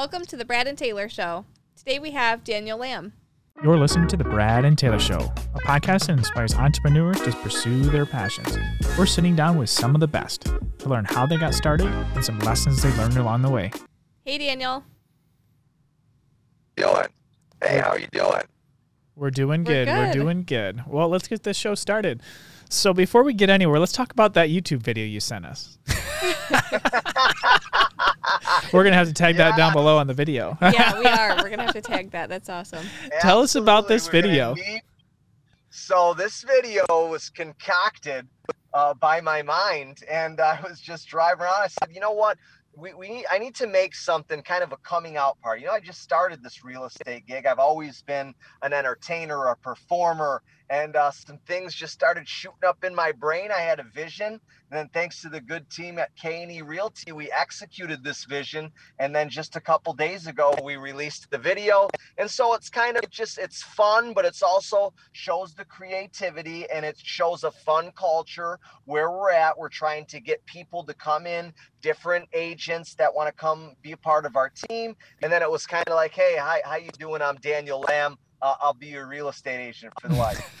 Welcome to the Brad and Taylor Show. Today we have Daniel Lamb. You're listening to The Brad and Taylor Show, a podcast that inspires entrepreneurs to pursue their passions. We're sitting down with some of the best to learn how they got started and some lessons they learned along the way. Hey, Daniel. doing? Hey, how are you doing? We're doing We're good. We're doing good. Well, let's get this show started. So before we get anywhere, let's talk about that YouTube video you sent us. We're gonna have to tag that down below on the video. Yeah, we are. We're going to have to tag that. That's awesome. Tell us about this we're video. So this video was concocted uh, by my mind, and I was just driving around. I said, you know what? We, we need, I need to make something kind of a coming out party. You know, I just started this real estate gig. I've always been an entertainer, a performer, and uh, some things just started shooting up in my brain. I had a vision, and then thanks to the good team at KNE Realty, we executed this vision. And then just a couple days ago, we released the video. And so it's kind of just it's fun, but it's also shows the creativity and it shows a fun culture where we're at. We're trying to get people to come in, different agents that want to come be a part of our team. And then it was kind of like, hey, hi, how you doing? I'm Daniel Lamb. Uh, I'll be your real estate agent for life.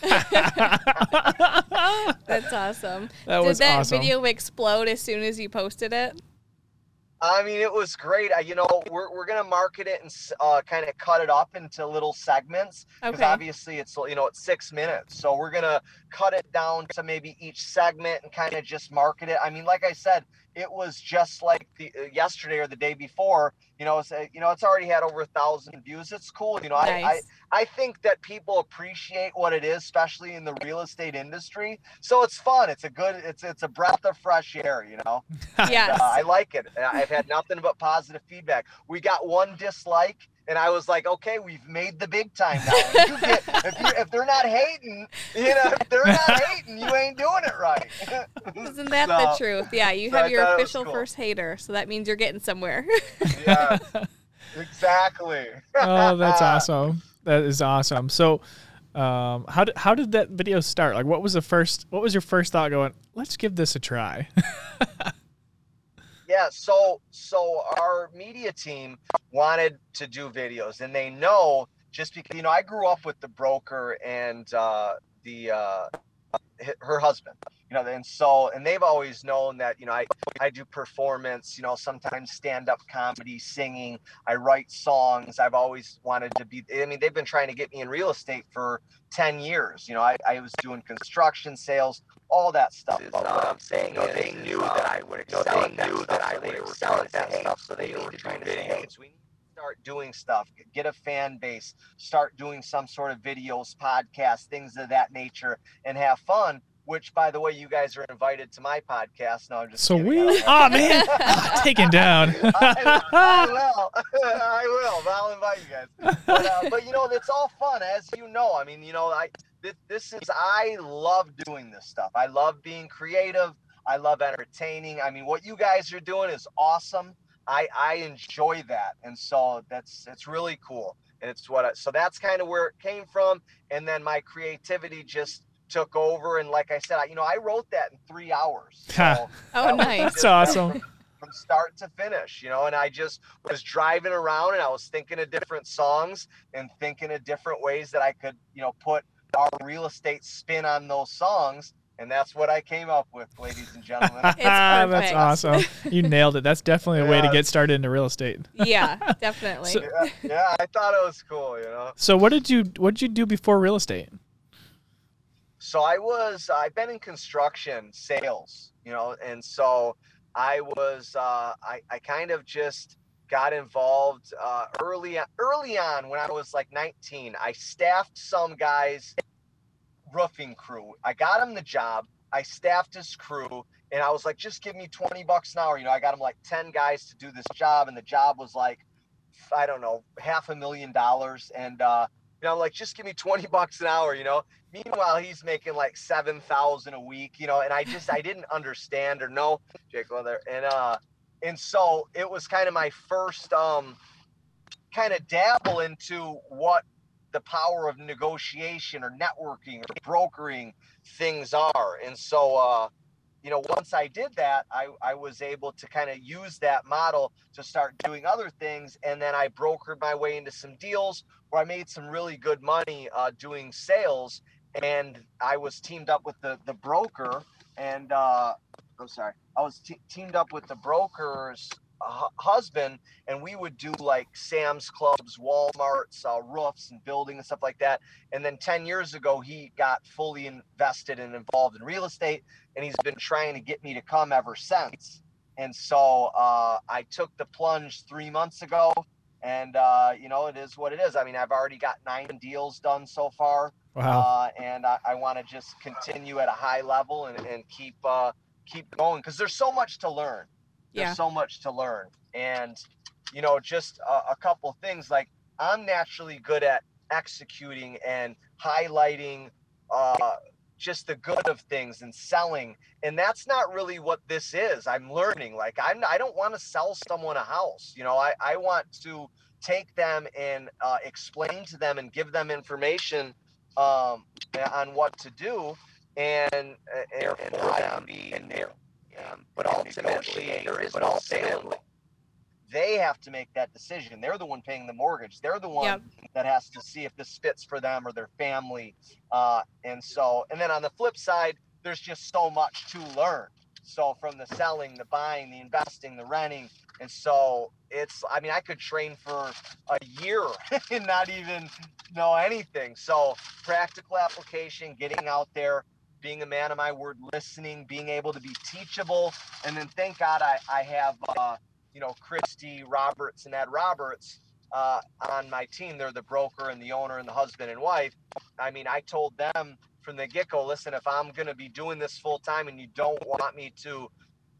That's awesome. That Did was that awesome. video explode as soon as you posted it? I mean, it was great. I, you know, we're, we're gonna market it and uh, kind of cut it up into little segments because Okay. obviously it's you know it's six minutes. So we're gonna cut it down to maybe each segment and kind of just market it. I mean, like I said, it was just like the uh, yesterday or the day before. You know, it's, uh, you know, it's already had over a thousand views. It's cool. You know, I, I I think that people appreciate what it is, especially in the real estate industry. So it's fun. It's a good. It's it's a breath of fresh air. You know. yes. Uh, I like it. I've had nothing but positive feedback. We got one dislike, and I was like, okay, we've made the big time now. If, you get, if, you, if they're not hating, you know, if they're not hating, you ain't doing it right. Isn't that the truth? Yeah, you so have I your thought it was official cool. first hater, so that means you're getting somewhere. Yeah, exactly. oh, that's awesome. That is awesome. So, um, how did how did that video start? Like, what was the first? What was your first thought? Going, let's give this a try. Yeah, so so our media team wanted to do videos, and they know just because you know I grew up with the broker and uh, the uh, her husband, you know, and so and they've always known that you know I I do performance, you know, sometimes stand up comedy, singing. I write songs. I've always wanted to be. I mean, they've been trying to get me in real estate for ten years. You know, I, I was doing construction sales, all that stuff. What I'm saying is, they knew that I would excel knew that. I would excel at that stuff, so they were trying to say, hey, we need to start doing stuff, get a fan base, start doing some sort of videos, podcasts, things of that nature, and have fun. Which, by the way, you guys are invited to my podcast. No, I'm just so kidding. we, oh man, Ah, taken down. I, I will. I will. I'll invite you guys. But, uh, but you know, it's all fun, as you know. I mean, you know, I this, this is I love doing this stuff. I love being creative. I love entertaining. I mean, what you guys are doing is awesome. I I enjoy that, and so that's it's really cool. And it's what I, so that's kind of where it came from, and then my creativity just took over. And like I said, I, you know, I wrote that in three hours. So oh, that nice. That's just- awesome. from start to finish, you know. And I just was driving around and I was thinking of different songs and thinking of different ways that I could, you know, put our real estate spin on those songs. And that's what I came up with, ladies and gentlemen. It's ah, That's awesome. You nailed it. That's definitely a way to get started into real estate. Yeah, definitely. So- yeah, yeah, I thought it was cool, you know. So, what did you what did you do before real estate? So I was I've been in construction sales, you know, and so I was uh, I I kind of just got involved uh, early early on when I was like 19. I staffed some guys roofing crew. I got him the job. I staffed his crew and I was like, just give me 20 bucks an hour. You know, I got him like 10 guys to do this job, and the job was like, I don't know, half a million dollars. And uh, you know, I'm like, just give me 20 bucks an hour, you know. Meanwhile, he's making like seven thousand a week, you know, and I just I didn't understand or know Jake Leather. And uh and so it was kind of my first um kind of dabble into what the power of negotiation or networking or brokering things are. And so uh you know, once I did that, I, I was able to kind of use that model to start doing other things. And then I brokered my way into some deals where I made some really good money uh, doing sales. And I was teamed up with the, the broker and uh, I'm sorry, I was te- teamed up with the broker's husband and we would do like Sam's Clubs, Walmart's, uh, roofs and building and stuff like that. And then 10 years ago, he got fully invested and involved in real estate and he's been trying to get me to come ever since. And so uh, I took the plunge three months ago and uh, you know, it is what it is. I mean, I've already got nine deals done so far. Wow. Uh, and I, I want to just continue at a high level and, and keep, uh, keep going because there's so much to learn there's Yeah. so much to learn. And you know just a, a couple things like i'm naturally good at executing and highlighting uh, just the good of things and selling. And that's not really what this is. I'm learning. Like i'm i don't want to sell someone a house. You know i, I want to take them and uh, explain to them and give them information um, on what to do. And, and, and for them in there um, but ultimately, there is but ultimately, they have to make that decision. They're the one paying the mortgage. They're the one Yep. that has to see if this fits for them or their family. Uh, and so, and then on the flip side, there's just so much to learn. So from the selling, the buying, the investing, the renting, and so it's. I mean, I could train for a year and not even know anything. So practical application, getting out there, being a man of my word, listening, being able to be teachable, and then thank God I I have uh, you know Christy Roberts and Ed Roberts uh, on my team. They're the broker and the owner and the husband and wife. I mean, I told them from the get go, listen, if I'm going to be doing this full time and you don't want me to,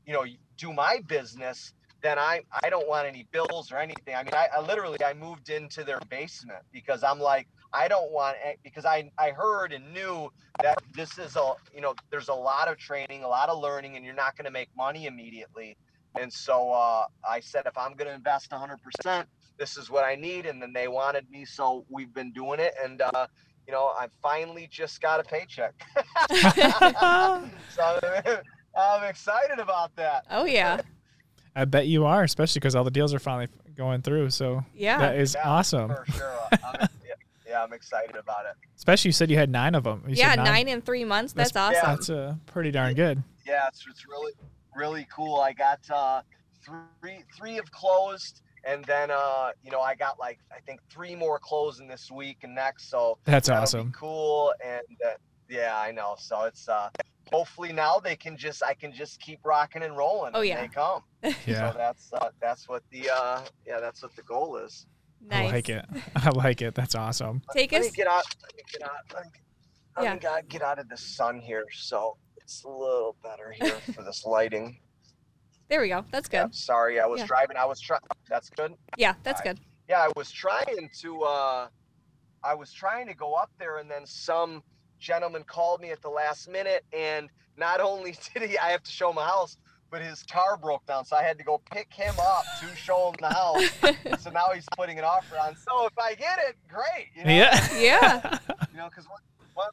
you know, do my business, then I I don't want any bills or anything. I mean, I, I literally I moved into their basement because I'm like I don't want a- because I I heard and knew that this is a you know there's a lot of training, a lot of learning, and you're not going to make money immediately. And so uh, I said, if I'm going to invest 100%, this is what I need. And then they wanted me, so we've been doing it. And uh, you know, I finally just got a paycheck. so I'm excited about that. oh yeah. I bet you are, especially because all the deals are finally going through. So Yeah. that is Yeah, awesome. For sure. I'm, yeah, yeah, I'm excited about it. Especially you said you had nine of them. You yeah, said nine. in three months. That's, That's- awesome. That's uh, pretty darn good. yeah, it's, it's really really cool. I got uh, three three have closed, and then uh, you know I got like I think three more closing this week and next. So That's that'll be awesome. cool, and uh, yeah, I know. So it's uh, hopefully now they can just I can just keep rocking and rolling. Oh, yeah. they come. Yeah, So that's uh, that's what the uh, yeah that's what the goal is. I like it. I like it. That's awesome. Take Let us. me get out. Let me get out. Let me, let Yeah. me get- get out of the sun here, so it's a little better here for this lighting. There we go. That's Yeah, good. sorry, I was Yeah. driving. I was trying. That's good. Yeah, that's Alright. good. Yeah, I was trying to. uh I was trying to go up there, and then some gentleman called me at the last minute, and not only did he, I have to show him a house, but his car broke down, so I had to go pick him up to show him the house. so now he's putting an offer on. So if I get it, great. You know? Yeah. Yeah. you know, because what, what,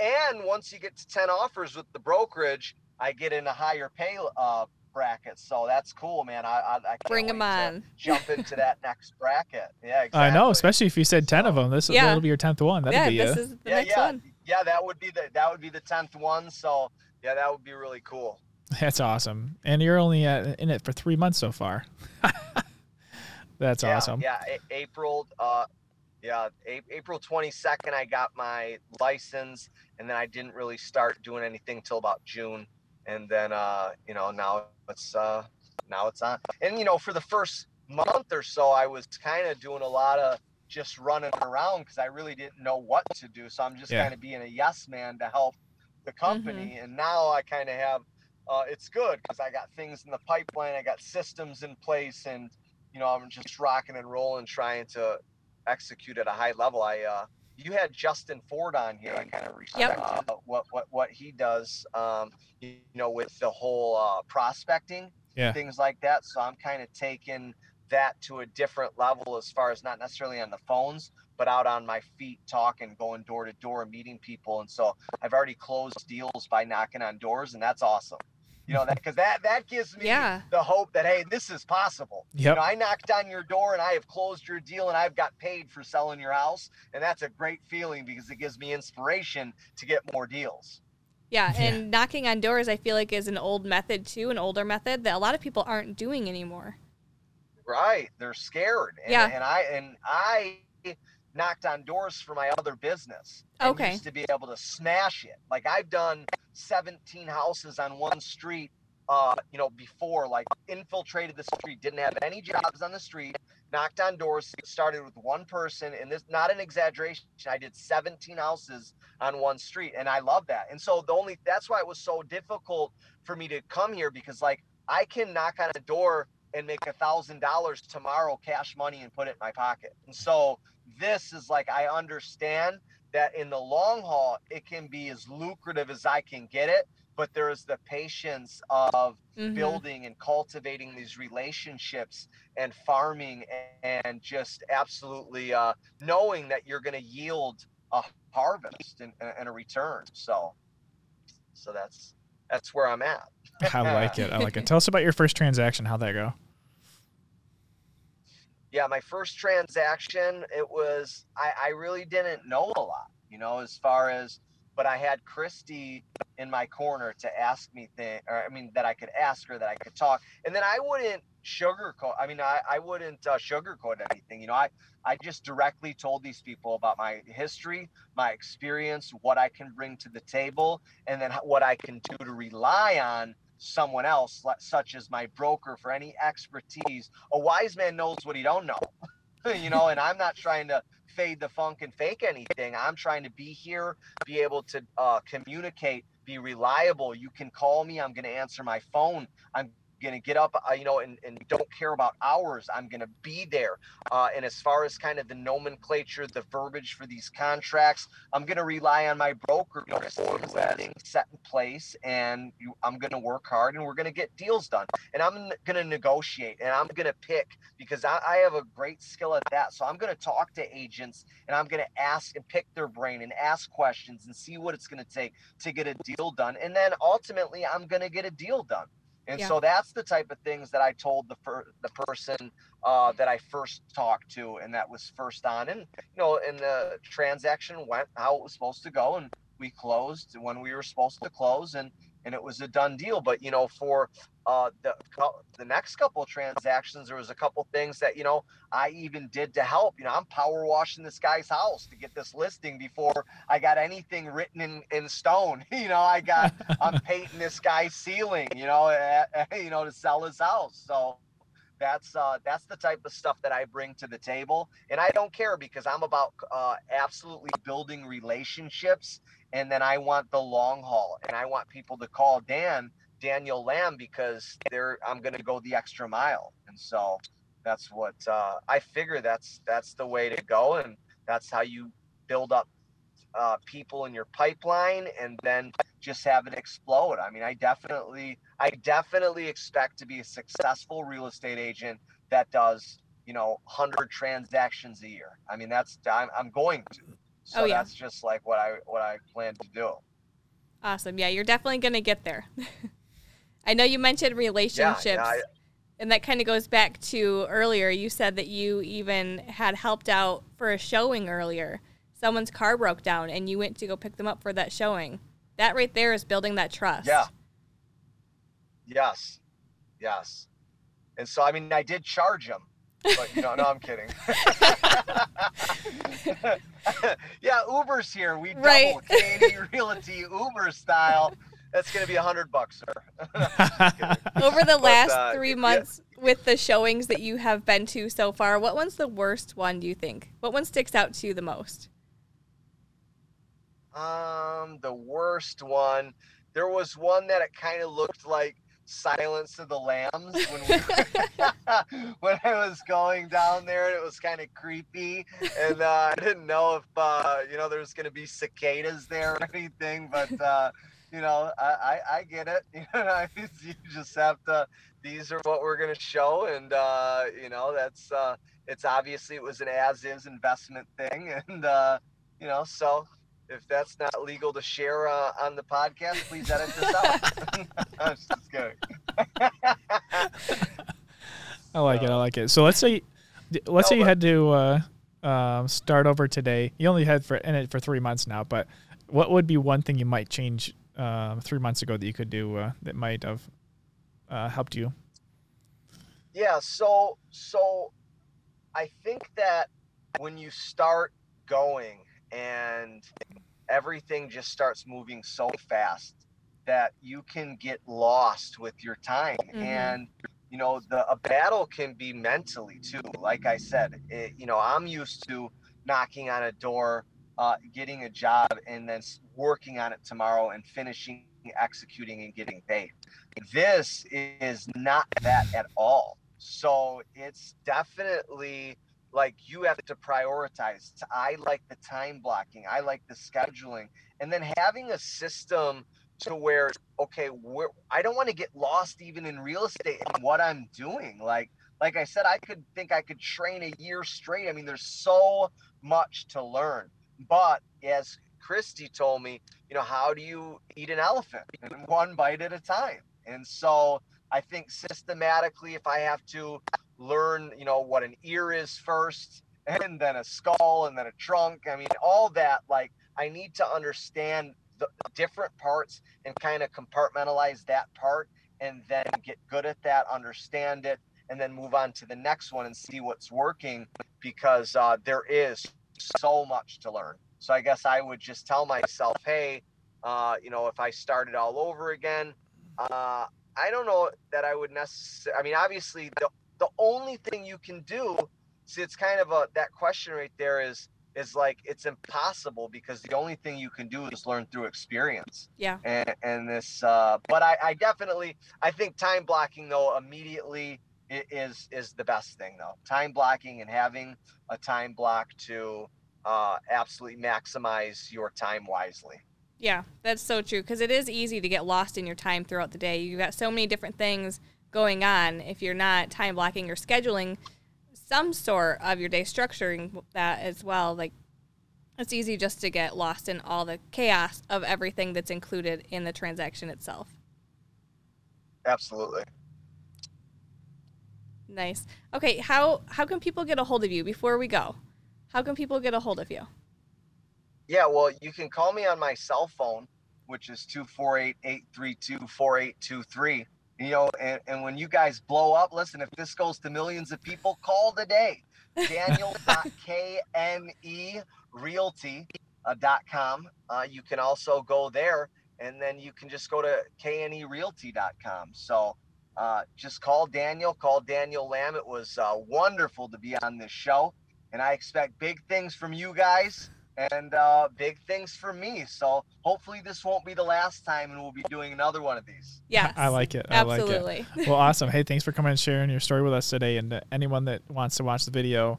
and once you get to 10 offers with the brokerage, I get in a higher pay uh, bracket. So that's cool, man. I, I, I can't Bring 'em wait on. Jump into that next bracket. Yeah, exactly. I know, especially if you said ten of them. This Yeah. that'll be your tenth one. That'd yeah, be this uh, is the yeah, next yeah, one. yeah. That would be the that would be the 10th one. So yeah, that would be really cool. That's awesome. And you're only uh, in it for three months so far. that's yeah, awesome. Yeah, a- April. Uh, yeah, a- April 22nd, I got my license, and then I didn't really start doing anything till about June, and then uh, you know now it's uh, now it's on. And you know, for the first month or so, I was kind of doing a lot of just running around because I really didn't know what to do. So I'm just Yeah. kind of being a yes man to help the company, and now I kind of have. Uh, it's good because I got things in the pipeline. I got systems in place, and you know I'm just rocking and rolling, trying to execute at a high level. I uh, you had Justin Ford on here. I kind of respect uh, what what what he does. Um, you know, with the whole uh, prospecting, Yeah. things like that. So I'm kind of taking that to a different level as far as not necessarily on the phones, but out on my feet, talking, going door to door, meeting people. And so I've already closed deals by knocking on doors, and that's awesome. You know that because that that gives me Yeah. the hope that hey, this is possible. You know, I knocked on your door and I have closed your deal and I've got paid for selling your house, and that's a great feeling because it gives me inspiration to get more deals. Yeah, Yeah. and knocking on doors, I feel like is an old method too, an older method that a lot of people aren't doing anymore. Right. They're scared. And, Yeah. and I and I knocked on doors for my other business. Okay. Used to be able to smash it. Like I've done 17 houses on one street. Uh, you know, before like infiltrated the street, didn't have any jobs on the street, knocked on doors, started with one person, and this not an exaggeration. I did 17 houses on one street, and I love that. And so the only that's why it was so difficult for me to come here because like I can knock on a door and make a thousand dollars tomorrow cash money and put it in my pocket and so this is like i understand that in the long haul it can be as lucrative as i can get it but there is the patience of Mhm. building and cultivating these relationships and farming and just absolutely uh, knowing that you're going to yield a harvest and, and a return so so that's that's where i'm at I like it. I like it. Tell us about your first transaction. How'd that go? Yeah my first transaction it was I, I really didn't know a lot you know as far as but i had christy in my corner to ask me things or i mean that i could ask her that i could talk and then i wouldn't sugarcoat i mean i, I wouldn't uh, sugarcoat anything you know i i just directly told these people about my history my experience what i can bring to the table and then what i can do to rely on someone else such as my broker for any expertise. A wise man knows what he don't know you know and i'm not trying to fade the funk and fake anything. I'm trying to be here be able to uh, communicate be reliable. You can call me i'm going to answer my phone. I'm going to get up uh, you know and, and don't care about hours i'm going to be there. Uh, and as far as kind of the nomenclature the verbiage for these contracts i'm going to rely on my broker you know, set in place and you, i'm going to work hard and we're going to get deals done. And i'm going to negotiate and i'm going to pick because I, I have a great skill at that. So i'm going to talk to agents and i'm going to ask and pick their brain and ask questions and see what it's going to take to get a deal done. And then ultimately i'm going to get a deal done and Yeah. so that's the type of things that I told the fir- the person uh, that I first talked to, and that was first on. And you know, and the transaction went how it was supposed to go, and we closed when we were supposed to close, and and it was a done deal. But you know, for uh, the the next couple transactions, there was a couple things that you know I even did to help. You know, I'm power washing this guy's house to get this listing before I got anything written in in stone. you know, I got I'm painting this guy's ceiling, you know, eh, eh, you know, to sell his house. So that's uh, that's the type of stuff that I bring to the table, and I don't care because I'm about uh, absolutely building relationships, and then I want the long haul, and I want people to call Dan Daniel Lamb because they're I'm going to go the extra mile, and so that's what uh, I figure that's that's the way to go, and that's how you build up uh, people in your pipeline, and then just have it explode. I mean, I definitely, I definitely expect to be a successful real estate agent that does, you know, hundred transactions a year. I mean, that's I'm, I'm going to. So Oh, yeah. that's just like what I what I plan to do. Awesome. Yeah, you're definitely going to get there. I know you mentioned relationships. yeah, I, and that kind of goes back to earlier. You said that you even had helped out for a showing earlier. Someone's car broke down and you went to go pick them up for that showing. That right there is building that trust. yeah. Yes, yes. And so I mean, I did charge him, but you know, no, I'm kidding. yeah, Uber's here. We double Right. Canadian Realty Uber style. That's gonna be a hundred bucks, sir. Over the But, last uh, three yeah. months with the showings that you have been to so far, what one's the worst one, do you think? What one sticks out to you the most? Um, the worst one. There was one that it kind of looked like Silence of the Lambs when we, when I was going down there. and It was kind of creepy, and uh, I didn't know if uh, you know there was going to be cicadas there or anything. But uh, you know, I, I, I get it. You know, you just have to. These are what we're going to show, and uh, you know that's uh, it's obviously it was an as-is investment thing, and uh, you know so if that's not legal to share uh, on the podcast, please edit this out. I'm just kidding. I like it. I like it. So let's say, let's say you had to uh, um, start over today. You only had for in it for three months now, but what would be one thing you might change uh, three months ago that you could do uh, that might have uh, helped you? Yeah. So so I think that when you start going and everything just starts moving so fast that you can get lost with your time mm-hmm. and you know the a battle can be mentally too like i said it, you know i'm used to knocking on a door uh, getting a job and then working on it tomorrow and finishing executing and getting paid this is not that at all so it's definitely like you have to prioritize. I like the time blocking. I like the scheduling, and then having a system to where okay, I don't want to get lost even in real estate and what I'm doing. Like like I said, I could think I could train a year straight. I mean, there's so much to learn. But as Christy told me, you know, how do you eat an elephant? One bite at a time. And so I think systematically, if I have to learn, you know, what an ear is first, and then a skull, and then a trunk. I mean, all that, like, I need to understand the different parts and kind of compartmentalize that part and then get good at that, understand it, and then move on to the next one and see what's working because uh, there is so much to learn. So I guess I would just tell myself, hey, uh, you know, if I started all over again, uh, I don't know that I would necessarily. I mean, obviously, the the only thing you can do see it's kind of a that question right there is is like it's impossible because the only thing you can do is learn through experience yeah and, and this uh but I, I definitely i think time blocking though immediately is is the best thing though. Time blocking and having a time block to uh absolutely maximize your time wisely. Yeah that's so true because it is easy to get lost in your time throughout the day. You've got so many different things going on if you're not time blocking or scheduling some sort of your day structuring that as well. Like it's easy just to get lost in all the chaos of everything that's included in the transaction itself. Absolutely nice okay how how can people get a hold of you before we go how can people get a hold of you yeah well you can call me on my cell phone which is 248 832 4823 you know, and, and when you guys blow up, listen, if this goes to millions of people, call today. Daniel.knerealty.com. Uh, you can also go there and then you can just go to knerealty.com. So uh, just call Daniel, call Daniel Lamb. It was uh, wonderful to be on this show. And I expect big things from you guys and uh, big things for me. So hopefully this won't be the last time, and we'll be doing another one of these. Yeah, I like it. I Absolutely. Like it. Well, awesome. Hey, thanks for coming and sharing your story with us today. And uh, anyone that wants to watch the video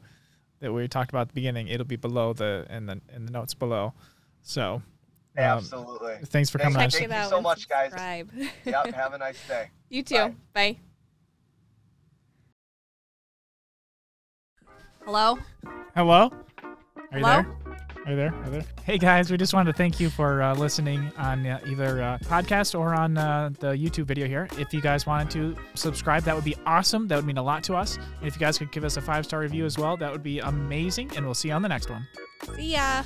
that we talked about at the beginning, it'll be below the in the in the notes below. So. Um, Absolutely. Thanks for coming thank on. Thank you so much, guys. yep. Have a nice day. You too. Bye. Bye. Hello. Hello. Are you Hello? there? Are you there? Are you there? Hey guys, we just wanted to thank you for uh, listening on uh, either uh, podcast or on uh, the YouTube video here. If you guys wanted to subscribe, that would be awesome. That would mean a lot to us. And if you guys could give us a five star review as well, that would be amazing. And we'll see you on the next one. See ya.